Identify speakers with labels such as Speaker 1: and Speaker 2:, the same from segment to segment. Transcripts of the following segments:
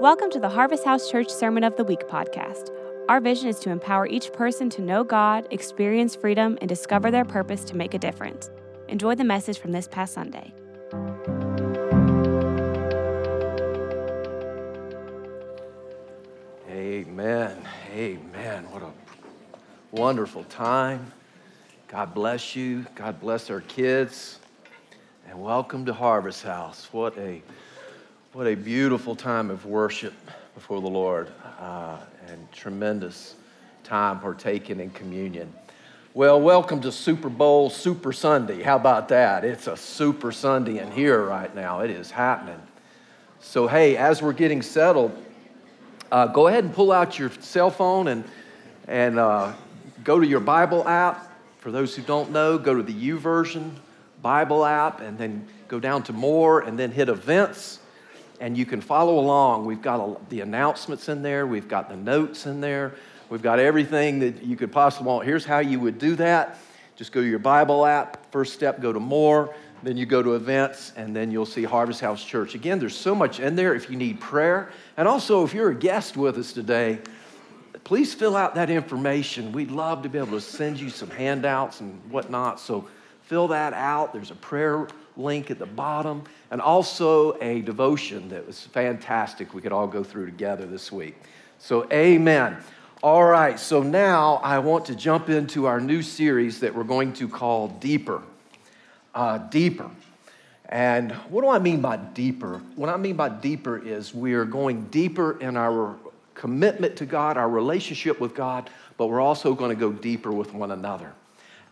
Speaker 1: Welcome to the Harvest House Church Sermon of the Week podcast. Our vision is to empower each person to know God, experience freedom, and discover their purpose to make a difference. Enjoy the message from this past Sunday.
Speaker 2: Amen. Amen. What a wonderful time. God bless you. God bless our kids. And welcome to Harvest House. What a what a beautiful time of worship before the Lord uh, and tremendous time partaking in communion. Well, welcome to Super Bowl Super Sunday. How about that? It's a Super Sunday in here right now. It is happening. So, hey, as we're getting settled, uh, go ahead and pull out your cell phone and, and uh, go to your Bible app. For those who don't know, go to the YouVersion Bible app and then go down to More and then hit Events and you can follow along. We've got a, the announcements in there, we've got the notes in there, we've got everything that you could possibly want. Here's how you would do that just go to your Bible app. First step, go to more. Then you go to events, and then you'll see Harvest House Church. Again, there's so much in there if you need prayer. And also, if you're a guest with us today, please fill out that information. We'd love to be able to send you some handouts and whatnot. So fill that out. There's a prayer link at the bottom, and also a devotion that was fantastic we could all go through together this week. So, amen. All right, so now I want to jump into our new series that we're going to call Deeper. Uh, deeper. And what do I mean by deeper? What I mean by deeper is we are going deeper in our commitment to God, our relationship with God, but we're also going to go deeper with one another.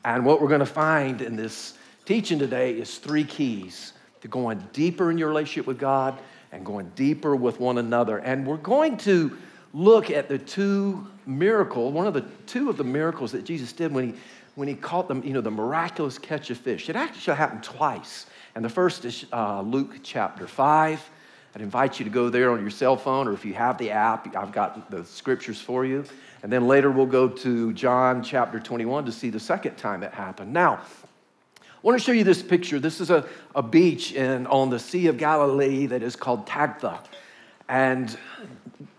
Speaker 2: And what we're going to find in this teaching today is three keys to going deeper in your relationship with God and going deeper with one another. And we're going to look at the two miracles, one of the two of the miracles that Jesus did when he when he caught them, you know, the miraculous catch of fish. It actually happened twice. And the first is uh, Luke chapter 5. I'd invite you to go there on your cell phone, or if you have the app, I've got the scriptures for you. And then later we'll go to John chapter 21 to see the second time it happened. Now, I want to show you this picture. This is a, a beach in, on the Sea of Galilee that is called Tabgha. And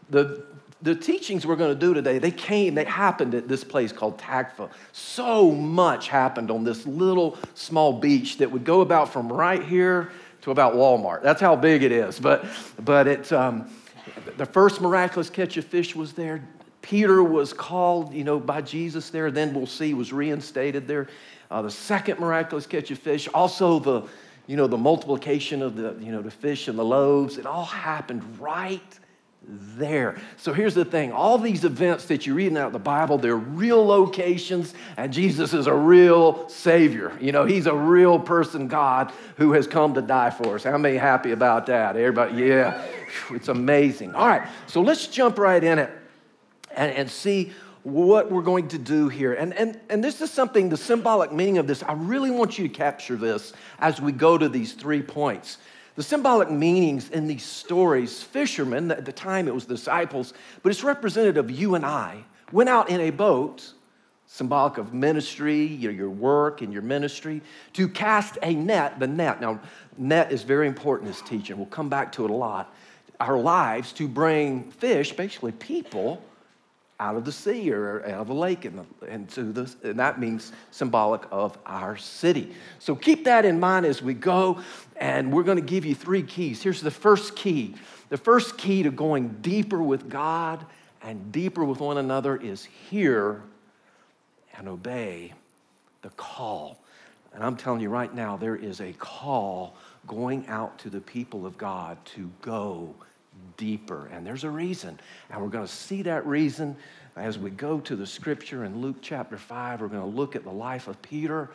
Speaker 2: the, the teachings we're going to do today, they came, they happened at this place called Tabgha. So much happened on this little small beach that would go about from right here to about Walmart. That's how big it is. But, but it, um, the first miraculous catch of fish was there. Peter was called, you know, by Jesus there. Then we'll see was reinstated there uh, the second miraculous catch of fish, also the, you know, the multiplication of the, you know, the fish and the loaves. It all happened right there. So here's the thing all these events that you're reading out of the Bible, they're real locations, and Jesus is a real Savior. You know, He's a real person, God, who has come to die for us. How many happy about that? Everybody, yeah, it's amazing. All right, so let's jump right in it and, and see what we're going to do here. And, and, and this is something, the symbolic meaning of this, I really want you to capture this as we go to these three points. The symbolic meanings in these stories, fishermen, at the time it was disciples, but it's representative of you and I, went out in a boat, symbolic of ministry, your, your work and your ministry, to cast a net, the net. Now, net is very important in this teaching. We'll come back to it a lot. Our lives to bring fish, basically people, out of the sea or out of the lake and, and, to the, and that means symbolic of our city. So keep that in mind as we go and we're going to give you three keys. Here's the first key. The first key to going deeper with god and deeper with one another is hear and obey the call. And i'm telling you right now there is a call going out to the people of god to go deeper. And there's a reason. And we're going to see that reason as we go to the scripture in Luke chapter 5. We're going to look at the life of Peter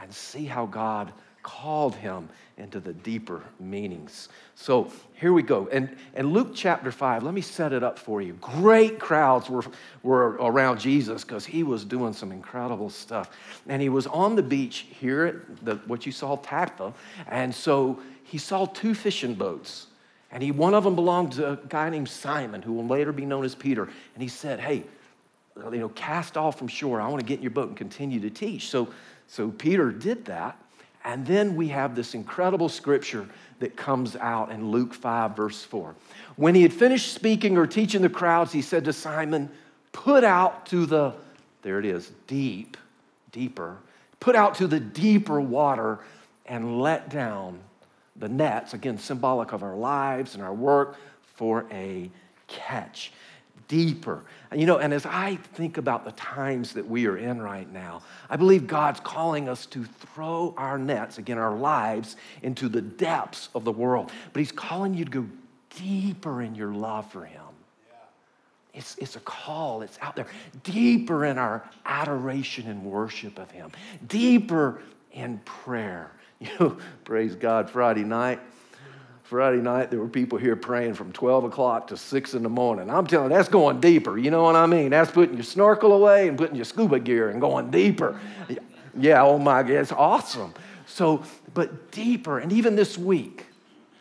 Speaker 2: and see how God called him into the deeper meanings. So here we go. And, and Luke chapter 5, let me set it up for you. Great crowds were, were around Jesus because he was doing some incredible stuff. And he was on the beach here at the, what you saw, Tabgha. And so he saw two fishing boats. And he, one of them belonged to a guy named Simon, who will later be known as Peter. And he said, Hey, you know, cast off from shore. I want to get in your boat and continue to teach. So, so Peter did that. And then we have this incredible scripture that comes out in Luke 5, verse 4. When he had finished speaking or teaching the crowds, he said to Simon, Put out to the, there it is, deep, deeper, put out to the deeper water and let down the nets, again, symbolic of our lives and our work, for a catch deeper. And, You know, and as I think about the times that we are in right now, I believe God's calling us to throw our nets, again, our lives, into the depths of the world. But He's calling you to go deeper in your love for Him. It's, it's a call, it's out there. Deeper in our adoration and worship of Him, deeper in prayer. You know, praise God, Friday night. Friday night, there were people here praying from 12 o'clock to 6 in the morning. I'm telling you, that's going deeper. You know what I mean? That's putting your snorkel away and putting your scuba gear and going deeper. Yeah, oh my God, it's awesome. So, but deeper, and even this week,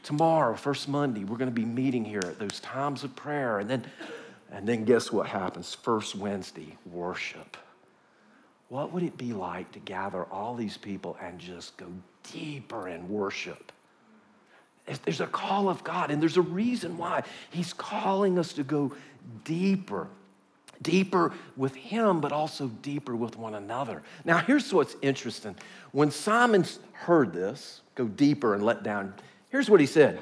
Speaker 2: tomorrow, first Monday, we're going to be meeting here at those times of prayer. And then, and then guess what happens? First Wednesday, worship. What would it be like to gather all these people and just go deeper in worship? There's a call of God, and there's a reason why. He's calling us to go deeper, deeper with Him, but also deeper with one another. Now, here's what's interesting. When Simon heard this, go deeper and let down, here's what he said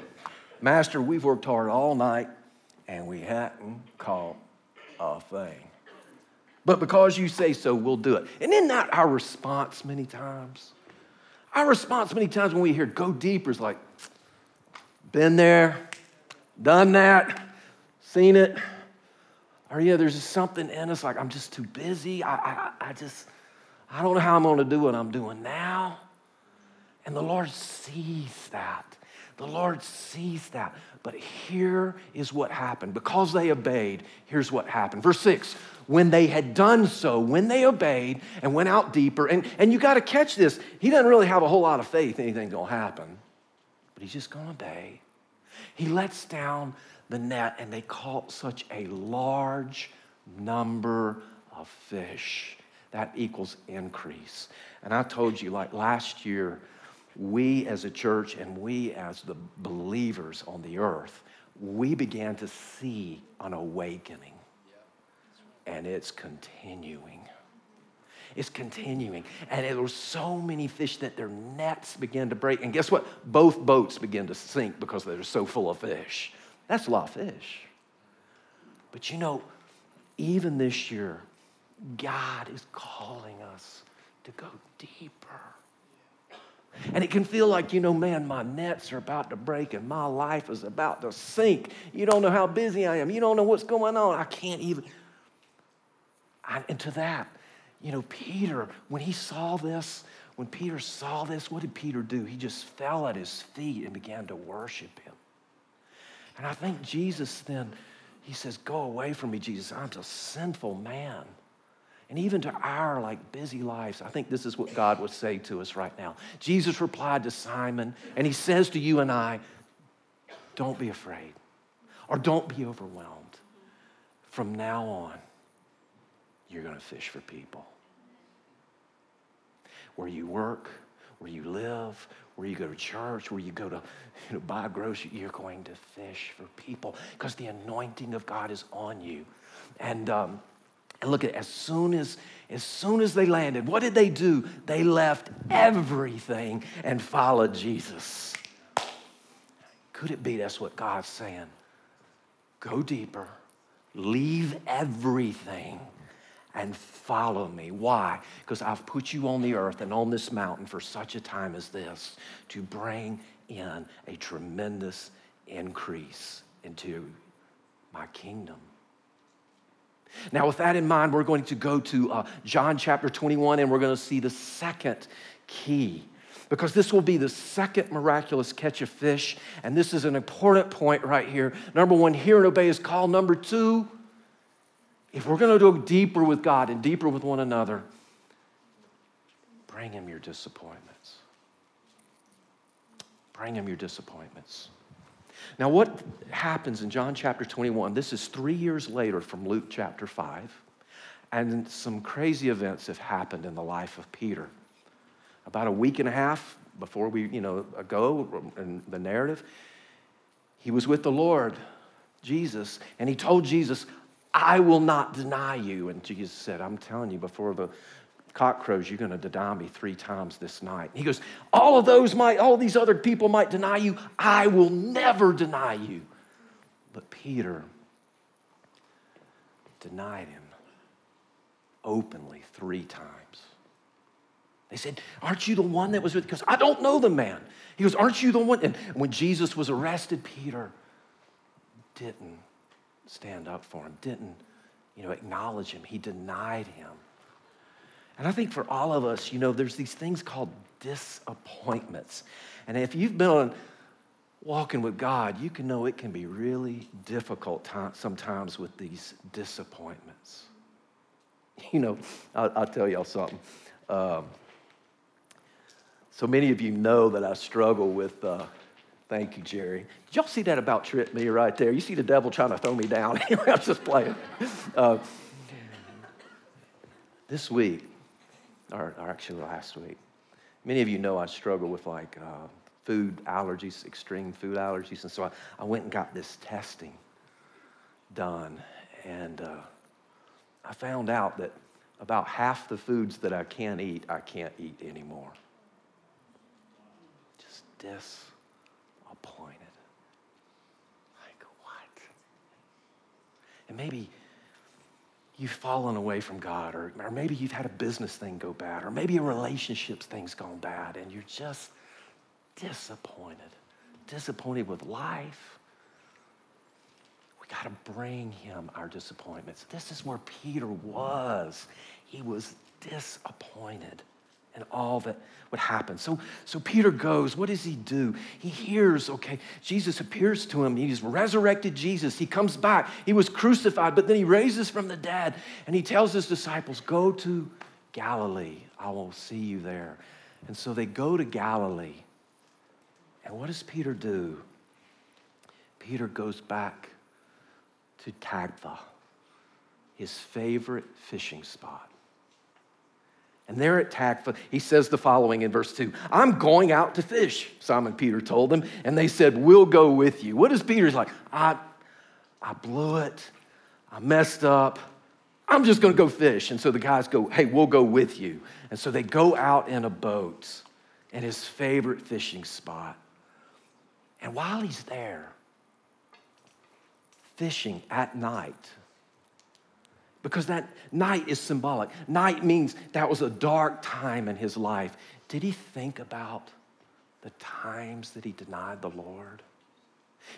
Speaker 2: Master, we've worked hard all night, and we hadn't caught a thing. But because you say so, we'll do it. And isn't that our response many times? Our response many times when we hear go deeper is like, been there, done that, seen it. Or, yeah, there's just something in us like, I'm just too busy. I, I, I just, I don't know how I'm going to do what I'm doing now. And the Lord sees that. The Lord sees that. But here is what happened. Because they obeyed, here's what happened. Verse 6 when they had done so, when they obeyed and went out deeper, and, and you got to catch this, he doesn't really have a whole lot of faith anything's going to happen, but he's just going to obey. He lets down the net, and they caught such a large number of fish. That equals increase. And I told you, like last year, we as a church and we as the believers on the earth, we began to see an awakening. And it's continuing. It's continuing. And there were so many fish that their nets began to break. And guess what? Both boats began to sink because they were so full of fish. That's a lot of fish. But you know, even this year, God is calling us to go deeper. And it can feel like, you know, man, my nets are about to break and my life is about to sink. You don't know how busy I am. You don't know what's going on. I can't even. I, and to that, you know, Peter, when he saw this, when Peter saw this, what did Peter do? He just fell at his feet and began to worship him. And I think Jesus then, he says, Go away from me, Jesus. I'm a sinful man. And even to our like busy lives, I think this is what God would say to us right now. Jesus replied to Simon, and he says to you and I, Don't be afraid or don't be overwhelmed. From now on, you're going to fish for people. Where you work, where you live, where you go to church, where you go to you know, buy groceries, you're going to fish for people because the anointing of God is on you. And, um, and look at it, as soon as as soon as they landed, what did they do? They left everything and followed Jesus. Could it be that's what God's saying? Go deeper, leave everything and follow me. Why? Because I've put you on the earth and on this mountain for such a time as this to bring in a tremendous increase into my kingdom. Now, with that in mind, we're going to go to uh, John chapter 21 and we're going to see the second key because this will be the second miraculous catch of fish. And this is an important point right here. Number one, hear and obey is call. Number two, if we're going to go deeper with God and deeper with one another, bring Him your disappointments. Bring Him your disappointments. Now, what happens in John chapter 21? This is three years later from Luke chapter 5, and some crazy events have happened in the life of Peter. About a week and a half before we, you know, go in the narrative, he was with the Lord, Jesus, and he told Jesus, I will not deny you. And Jesus said, I'm telling you, before the cock crows, you're going to deny me three times this night. He goes, All of those might, all these other people might deny you. I will never deny you. But Peter denied him openly three times. They said, Aren't you the one that was with? Because I don't know the man. He goes, Aren't you the one? And when Jesus was arrested, Peter didn't stand up for him, didn't, you know, acknowledge him. He denied him. And I think for all of us, you know, there's these things called disappointments. And if you've been walking with God, you can know it can be really difficult sometimes with these disappointments. You know, I'll, I'll tell y'all something. Um, so many of you know that I struggle with, uh, thank you, Jerry. Did y'all see that about trip me right there? You see the devil trying to throw me down. I'm just playing. Uh, this week, or, or, actually last week, many of you know I struggle with like uh, food allergies, extreme food allergies. And so I, I went and got this testing done. And uh, I found out that about half the foods that I can't eat, I can't eat anymore. Just disappointed. Like, what? And maybe you've fallen away from God, or, or maybe you've had a business thing go bad, or maybe a relationships thing's gone bad, and you're just disappointed. Disappointed with life. We got to bring him our disappointments. This is where Peter was. He was disappointed in all that would happen. So, so Peter goes. What does he do? He hears, okay, Jesus appears to him. He's resurrected Jesus. He comes back. He was crucified, but then he raises from the dead. And he tells his disciples, Go to Galilee. I will see you there. And so they go to Galilee. And what does Peter do? Peter goes back to Tabgha, his favorite fishing spot. And there at Tabgha, he says the following in verse 2 I'm going out to fish, Simon Peter told them. And they said, We'll go with you. What is Peter's like? I, I blew it. I messed up. I'm just going to go fish. And so the guys go, Hey, we'll go with you. And so they go out in a boat in his favorite fishing spot. And while he's there, fishing at night, because that night is symbolic. Night means that was a dark time in his life. Did he think about the times that he denied the Lord?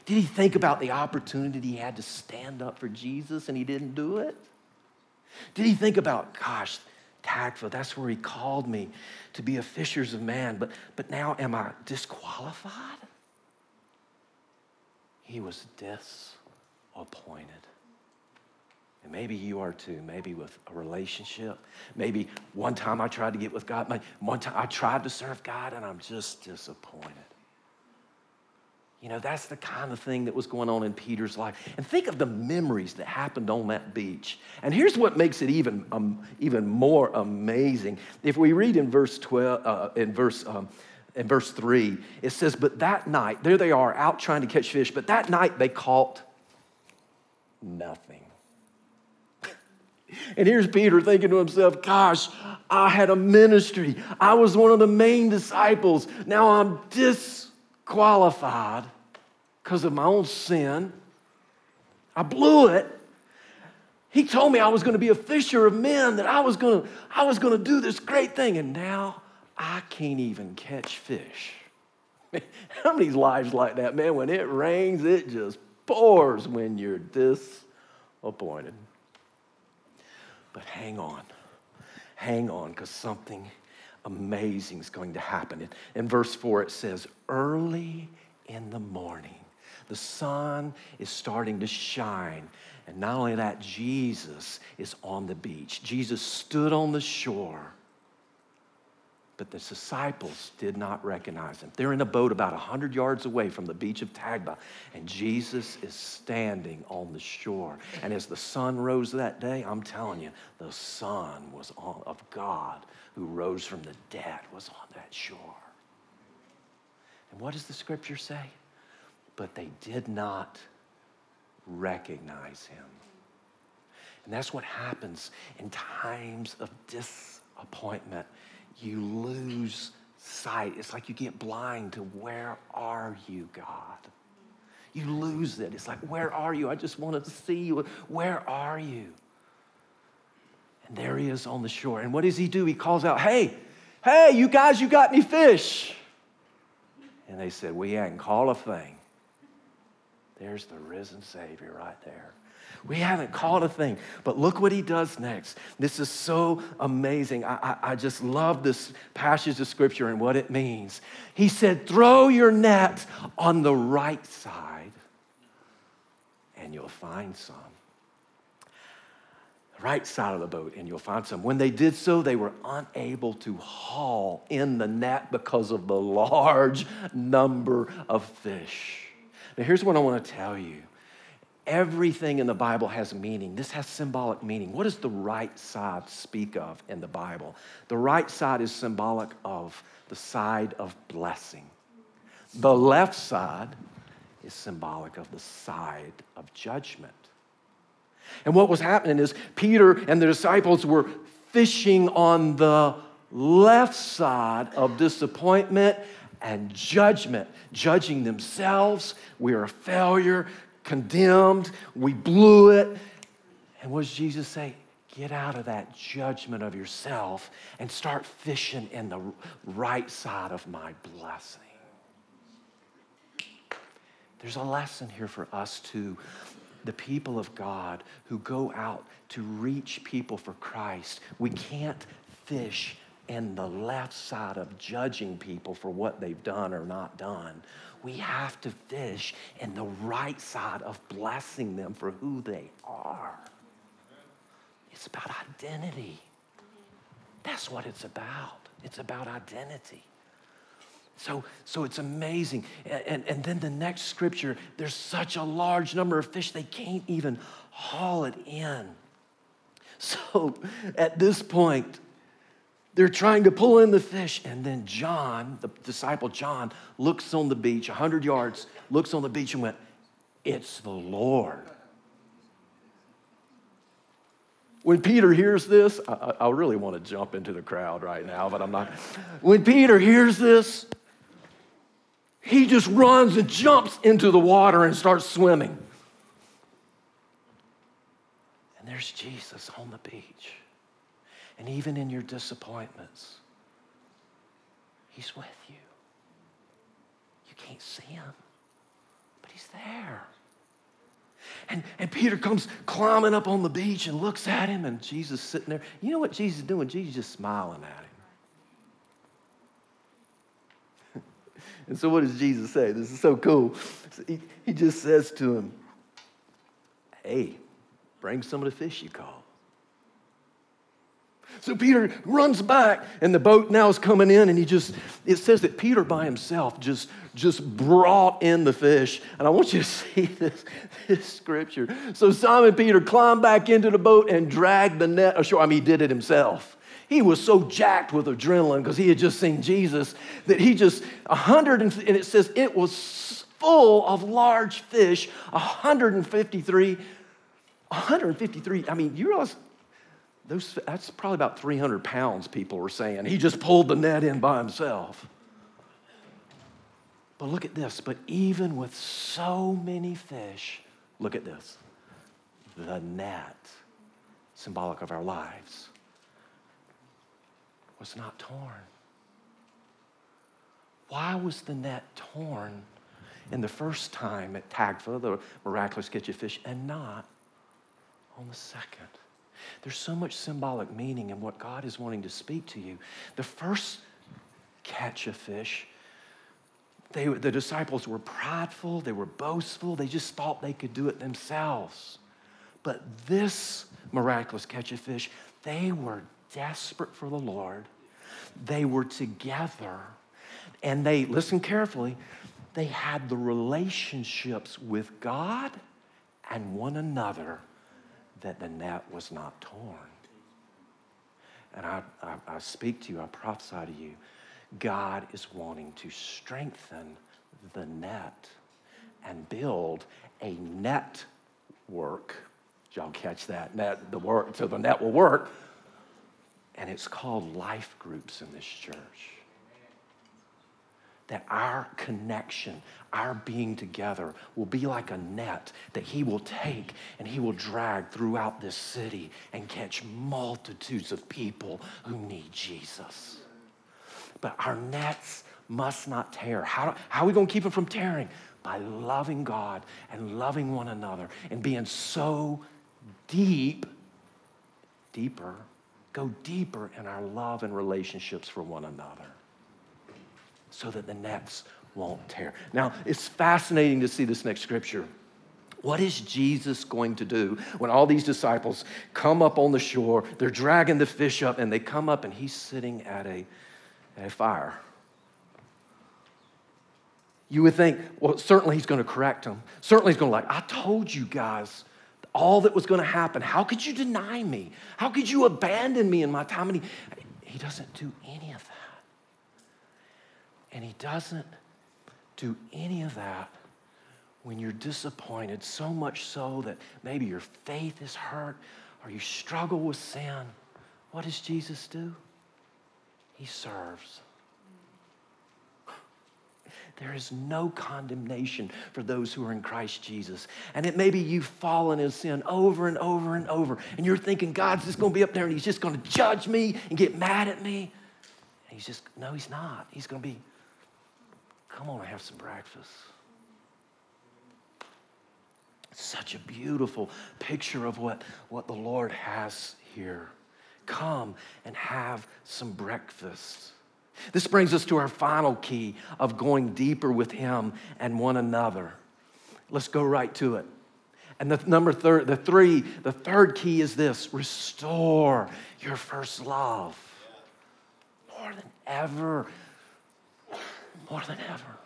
Speaker 2: Did he think about the opportunity he had to stand up for Jesus and he didn't do it? Did he think about, gosh, Tabgha, that's where he called me to be a fishers of man, but, but now am I disqualified? He was disappointed. And maybe you are too. Maybe with a relationship. Maybe one time I tried to get with God. One time I tried to serve God and I'm just disappointed. You know, that's the kind of thing that was going on in Peter's life. And think of the memories that happened on that beach. And here's what makes it even, um, even more amazing. If we read in verse 12, uh, in verse um, in verse 3, it says, But that night, there they are out trying to catch fish, but that night they caught nothing. And here's Peter thinking to himself, Gosh, I had a ministry. I was one of the main disciples. Now I'm disqualified because of my own sin. I blew it. He told me I was going to be a fisher of men, that I was going to, I was going to do this great thing. And now I can't even catch fish. How many lives like that, man? When it rains, it just pours when you're disappointed. But hang on. Hang on, because something amazing is going to happen. In verse 4, it says, Early in the morning, the sun is starting to shine. And not only that, Jesus is on the beach. Jesus stood on the shore but the disciples did not recognize him. They're in a boat about 100 yards away from the beach of Tabgha, and Jesus is standing on the shore. And as the sun rose that day, I'm telling you, the sun was on, of God who rose from the dead was on that shore. And what does the scripture say? But they did not recognize him. And that's what happens in times of disappointment. You lose sight. It's like you get blind to where are you, God? You lose it. It's like, where are you? I just wanted to see you. Where are you? And there he is on the shore. And what does he do? He calls out, Hey, hey, you guys, you got any fish? And they said, We ain't caught a thing. There's the risen Savior right there. We haven't caught a thing. But look what he does next. This is so amazing. I, I, I, just love this passage of scripture and what it means. He said, Throw your net on the right side and you'll find some. Right side of the boat and you'll find some. When they did so, they were unable to haul in the net because of the large number of fish. Now, here's what I want to tell you everything in the Bible has meaning. This has symbolic meaning. What does the right side speak of in the Bible? The right side is symbolic of the side of blessing. The left side is symbolic of the side of judgment. And what was happening is Peter and the disciples were fishing on the left side of disappointment and judgment, judging themselves. We are a failure condemned, we blew it. And what does Jesus say? Get out of that judgment of yourself and start fishing in the right side of my blessing. There's a lesson here for us too. The people of God who go out to reach people for Christ. We can't fish in the left side of judging people for what they've done or not done we have to fish in the right side of blessing them for who they are. It's about identity. That's what it's about. It's about identity. So, so it's amazing. And, and, and, then the next scripture, there's such a large number of fish, they can't even haul it in. So at this point, they're trying to pull in the fish. And then John, the disciple John, looks on the beach, 100 yards, looks on the beach and went, It's the Lord. When Peter hears this, I, I, really want to jump into the crowd right now, but I'm not. When Peter hears this, he just runs and jumps into the water and starts swimming. And there's Jesus on the beach. And even in your disappointments, He's with you. You can't see Him, but He's there. And, and Peter comes climbing up on the beach and looks at him, and Jesus sitting there. You know what Jesus is doing? Jesus is just smiling at him. and so, what does Jesus say? This is so cool. He, he just says to him, Hey, bring some of the fish you caught. So Peter runs back, and the boat now is coming in, and he just, it says that Peter by himself just, just brought in the fish. And I want you to see this, this scripture. So Simon Peter climbed back into the boat and dragged the net ashore. I mean, he did it himself. He was so jacked with adrenaline because he had just seen Jesus that he just, a hundred, and, and it says it was full of large fish, 153 153. I mean, you realize those, that's probably about 300 pounds, people were saying. He just pulled the net in by himself. But look at this. But even with so many fish, look at this. The net, symbolic of our lives, was not torn. Why was the net torn in the first time at Tabgha, the miraculous catch of fish, and not on the second? There's so much symbolic meaning in what God is wanting to speak to you. The first catch of fish, they, the disciples were prideful, they were boastful, they just thought they could do it themselves. But this miraculous catch of fish, they were desperate for the Lord. They were together, and they, listen carefully, they had the relationships with God and one another that the net was not torn. And I, I, I speak to you, I prophesy to you. God is wanting to strengthen the net and build a network. Did y'all catch that? Net, the work, so the net will work. And it's called life groups in this church that our connection, our being together, will be like a net that He will take and He will drag throughout this city and catch multitudes of people who need Jesus. But our nets must not tear. How, how are we going to keep them from tearing? By loving God and loving one another and being so deep, deeper, go deeper in our love and relationships for one another so that the nets won't tear. Now, it's fascinating to see this next scripture. What is Jesus going to do when all these disciples come up on the shore? They're dragging the fish up, and they come up, and he's sitting at a, at a fire. You would think, well, certainly he's going to correct them. Certainly he's going to, like, I told you guys all that was going to happen. How could you deny me? How could you abandon me in my time? And he, he doesn't do any of that. And he doesn't do any of that when you're disappointed, so much so that maybe your faith is hurt or you struggle with sin. What does Jesus do? He serves. There is no condemnation for those who are in Christ Jesus. And it may be you've fallen in sin over and over and over, and you're thinking God's just going to be up there and He's just going to judge me and get mad at me. And He's just, no, He's not. He's going to be Come on and have some breakfast. Such a beautiful picture of what, what the Lord has here. Come and have some breakfast. This brings us to our final key of going deeper with Him and one another. Let's go right to it. And the number third, the three, the third key is this restore your first love. More than ever more than ever.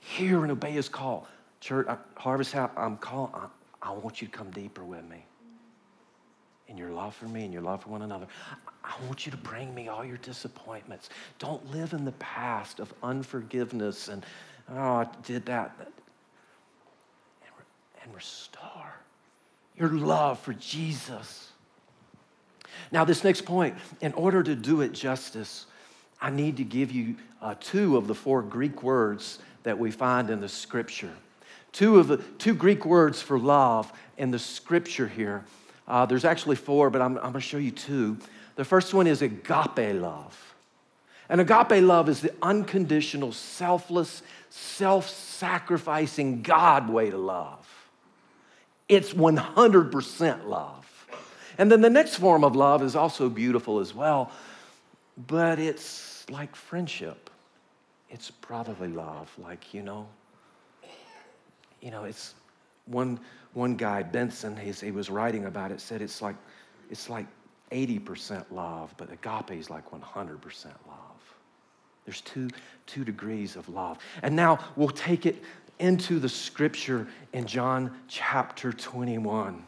Speaker 2: Hear and obey his call. Church, Harvest House, I'm calling, I, want you to come deeper with me in your love for me and your love for one another. I want you to bring me all your disappointments. Don't live in the past of unforgiveness and, oh, I did that. And restore your love for Jesus. Now, this next point, in order to do it justice, I need to give you uh, two of the four Greek words that we find in the scripture. Two of the two Greek words for love in the scripture here. Uh, there's actually four, but I'm, I'm going to show you two. The first one is agape love. And agape love is the unconditional, selfless, self sacrificing God way to love. It's 100% love. And then the next form of love is also beautiful as well, but it's like friendship. It's brotherly love, like, you know, you know, it's one, one guy, Benson, he was writing about it, said it's like, it's like 80% love, but agape is like 100% love. There's two, two degrees of love. And now we'll take it into the scripture in John chapter 21.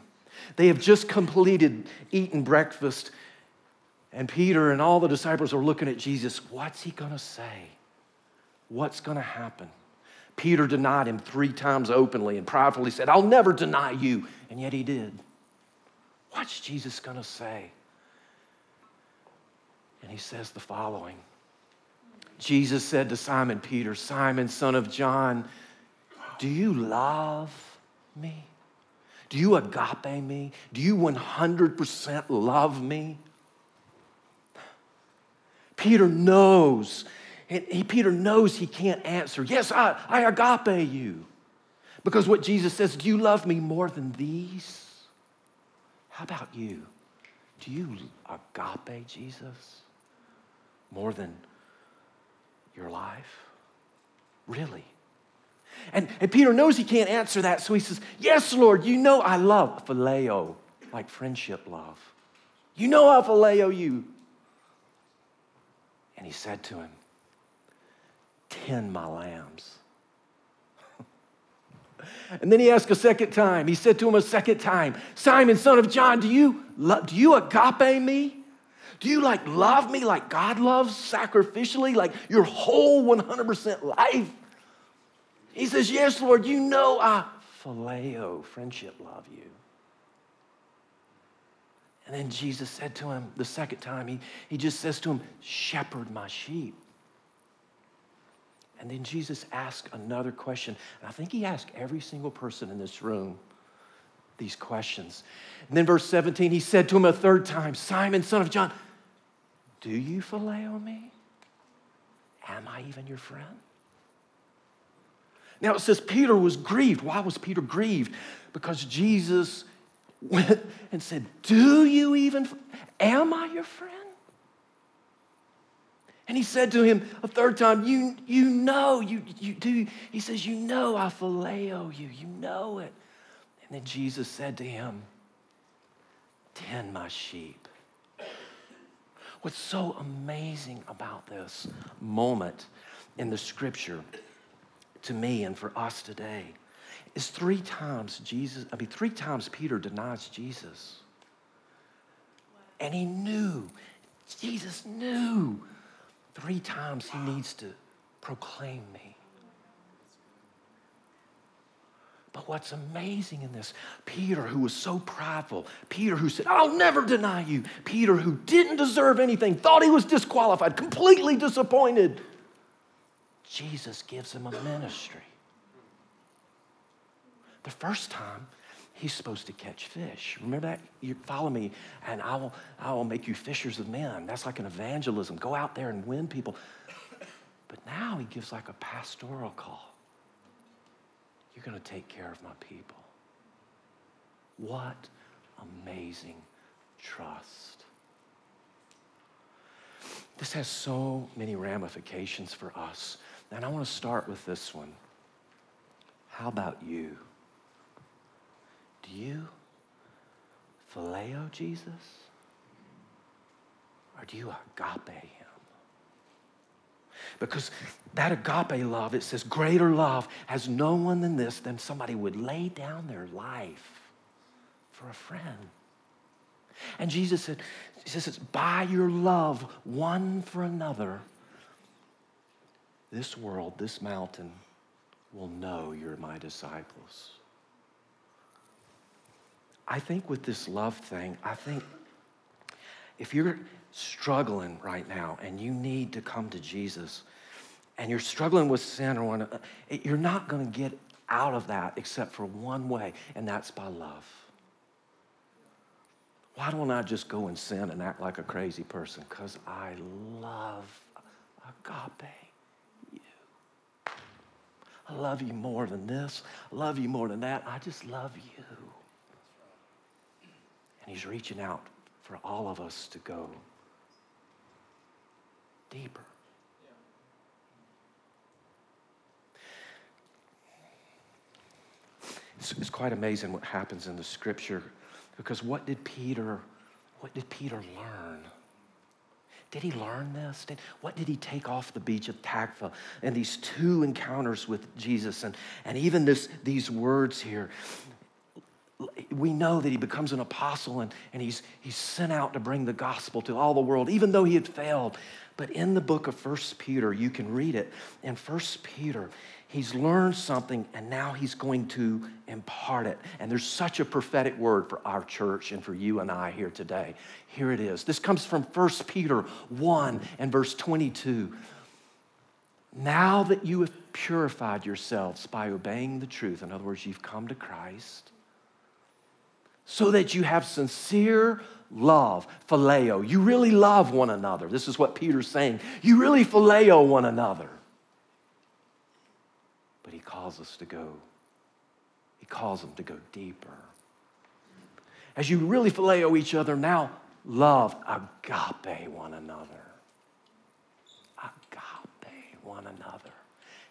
Speaker 2: They have just completed eating breakfast and Peter and all the disciples are looking at Jesus. What's he going to say? What's going to happen? Peter denied him three times openly and pridefully said, I'll never deny you. And yet he did. What's Jesus going to say? And he says the following Jesus said to Simon Peter, Simon, son of John, do you love me? Do you agape me? Do you 100% love me? Peter knows. He, Peter knows he can't answer. Yes, I, I agape you. Because what Jesus says, do you love me more than these? How about you? Do you agape Jesus more than your life? Really? And, and Peter knows he can't answer that, so he says, Yes, Lord, you know I love phileo, like friendship love. You know I phileo you. And he said to him, Tend my lambs. and then he asked a second time. He said to him a second time, Simon, son of John, do you, do you agape me? Do you like love me like God loves sacrificially, like your whole 100% life? He says, Yes, Lord, you know I phileo, friendship love you. And then Jesus said to him the second time, he, he just says to him, Shepherd my sheep. And then Jesus asked another question. And I think he asked every single person in this room these questions. And then, verse 17, he said to him a third time, Simon, son of John, do you phileo me? Am I even your friend? Now it says Peter was grieved. Why was Peter grieved? Because Jesus went and said, Do you even, am I your friend? And he said to him a third time, You, you know, you, you do. He says, You know I phileo you. You know it. And then Jesus said to him, Tend my sheep. What's so amazing about this moment in the scripture to me and for us today is three times Jesus, I mean, three times Peter denies Jesus. And he knew, Jesus knew three times he needs to proclaim me. But what's amazing in this, Peter, who was so prideful, Peter, who said, I'll never deny you, Peter, who didn't deserve anything, thought he was disqualified, completely disappointed, Jesus gives him a ministry. The first time, he's supposed to catch fish. Remember that? You follow me, and I will, I will make you fishers of men. That's like an evangelism. Go out there and win people. But now he gives like a pastoral call. You're going to take care of my people. What amazing trust. This has so many ramifications for us. And I want to start with this one. How about you? You phileo Jesus? Or do you agape him? Because that agape love, it says, greater love has no one than this, than somebody would lay down their life for a friend. And Jesus said, He says, by your love one for another, this world, this mountain will know you're my disciples. I think with this love thing, I think if you're struggling right now and you need to come to Jesus and you're struggling with sin or one, uh, you're not going to get out of that except for one way, and that's by love. Why don't I just go and sin and act like a crazy person? Because I love agape you. I love you more than this. I love you more than that. I just love you. And he's reaching out for all of us to go deeper. It's, it's, quite amazing what happens in the scripture because what did Peter, what did Peter learn? Did he learn this? Did, what did he take off the beach of Tabgha and these two encounters with Jesus and, and even this, these words here? We know that he becomes an apostle and, and he's, he's sent out to bring the gospel to all the world, even though he had failed. But in the book of First Peter, you can read it. In First Peter, he's learned something and now he's going to impart it. And there's such a prophetic word for our church and for you and I here today. Here it is. This comes from First Peter 1 and verse 22. Now that you have purified yourselves by obeying the truth, in other words, you've come to Christ so that you have sincere love, phileo. You really love one another. This is what Peter's saying. You really phileo one another. But he calls us to go, he calls them to go deeper. As you really phileo each other, now love agape one another. Agape one another.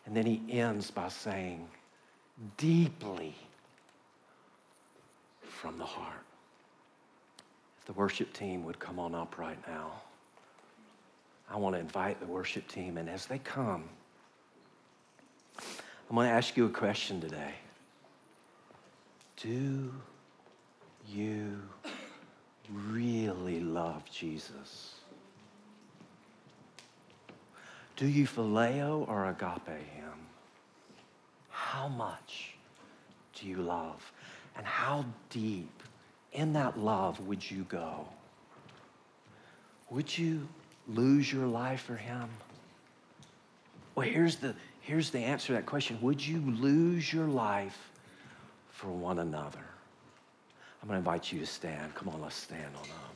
Speaker 2: And then he ends by saying, deeply from the heart. If the worship team would come on up right now, I want to invite the worship team, and as they come, I'm going to ask you a question today. Do you really love Jesus? Do you phileo or agape him? How much do you love and how deep in that love would you go? Would you lose your life for him? Well, here's the, here's the answer to that question Would you lose your life for one another? I'm going to invite you to stand. Come on, let's stand on up.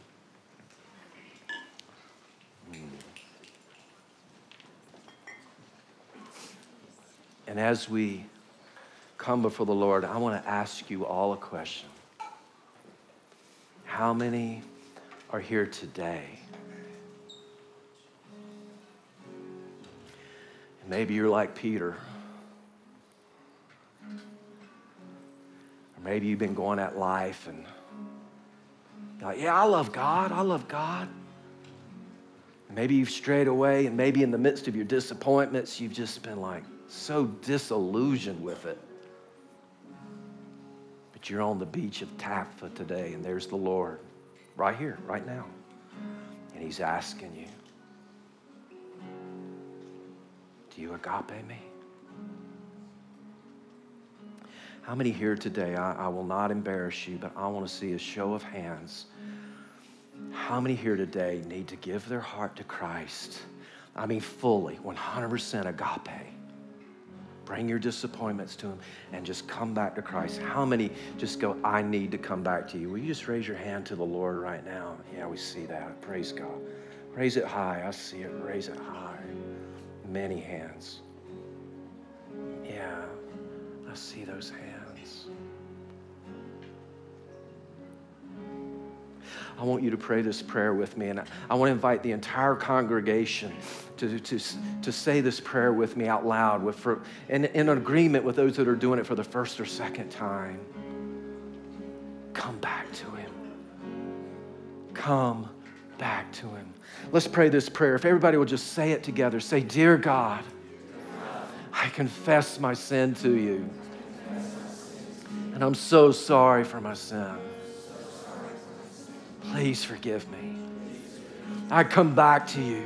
Speaker 2: Hmm. And as we come before the Lord, I want to ask you all a question. How many are here today? Maybe you're like Peter. Or maybe you've been going at life and like, yeah, I love God. I love God. Maybe you've strayed away, and maybe in the midst of your disappointments, you've just been like so disillusioned with it. You're on the beach of Tabgha today, and there's the Lord right here, right now. And He's asking you, Do you agape me? How many here today? I, I will not embarrass you, but I want to see a show of hands how many here today need to give their heart to Christ? I mean, fully, 100% agape. Bring your disappointments to Him and just come back to Christ. How many just go, I need to come back to you? Will you just raise your hand to the Lord right now? Yeah, we see that. Praise God. Raise it high. I see it. Raise it high. Many hands. Yeah, I see those hands. I want you to pray this prayer with me. And I want to invite the entire congregation to, to, to say this prayer with me out loud with, for, in, in agreement with those that are doing it for the first or second time. Come back to Him. Come back to Him. Let's pray this prayer. If everybody will just say it together say, Dear God, I confess my sin to you. And I'm so sorry for my sin. Please forgive me. I come back to you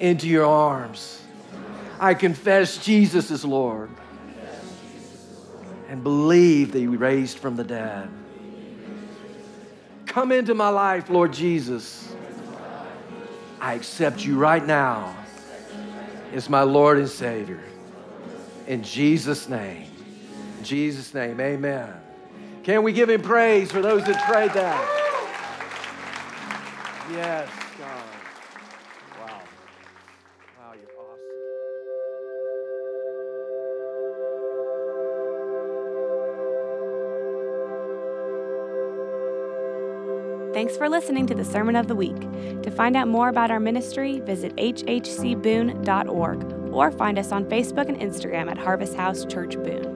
Speaker 2: into your arms. I confess Jesus is Lord and believe that you raised from the dead. Come into my life, Lord Jesus. I accept you right now as my Lord and Savior. In Jesus' name. In Jesus' name, amen. Can we give him praise for those that prayed that? Yes, God. Wow. Wow, you're awesome.
Speaker 1: Thanks for listening to the Sermon of the Week. To find out more about our ministry, visit hhcboone.org or find us on Facebook and Instagram at Harvest House Church Boone.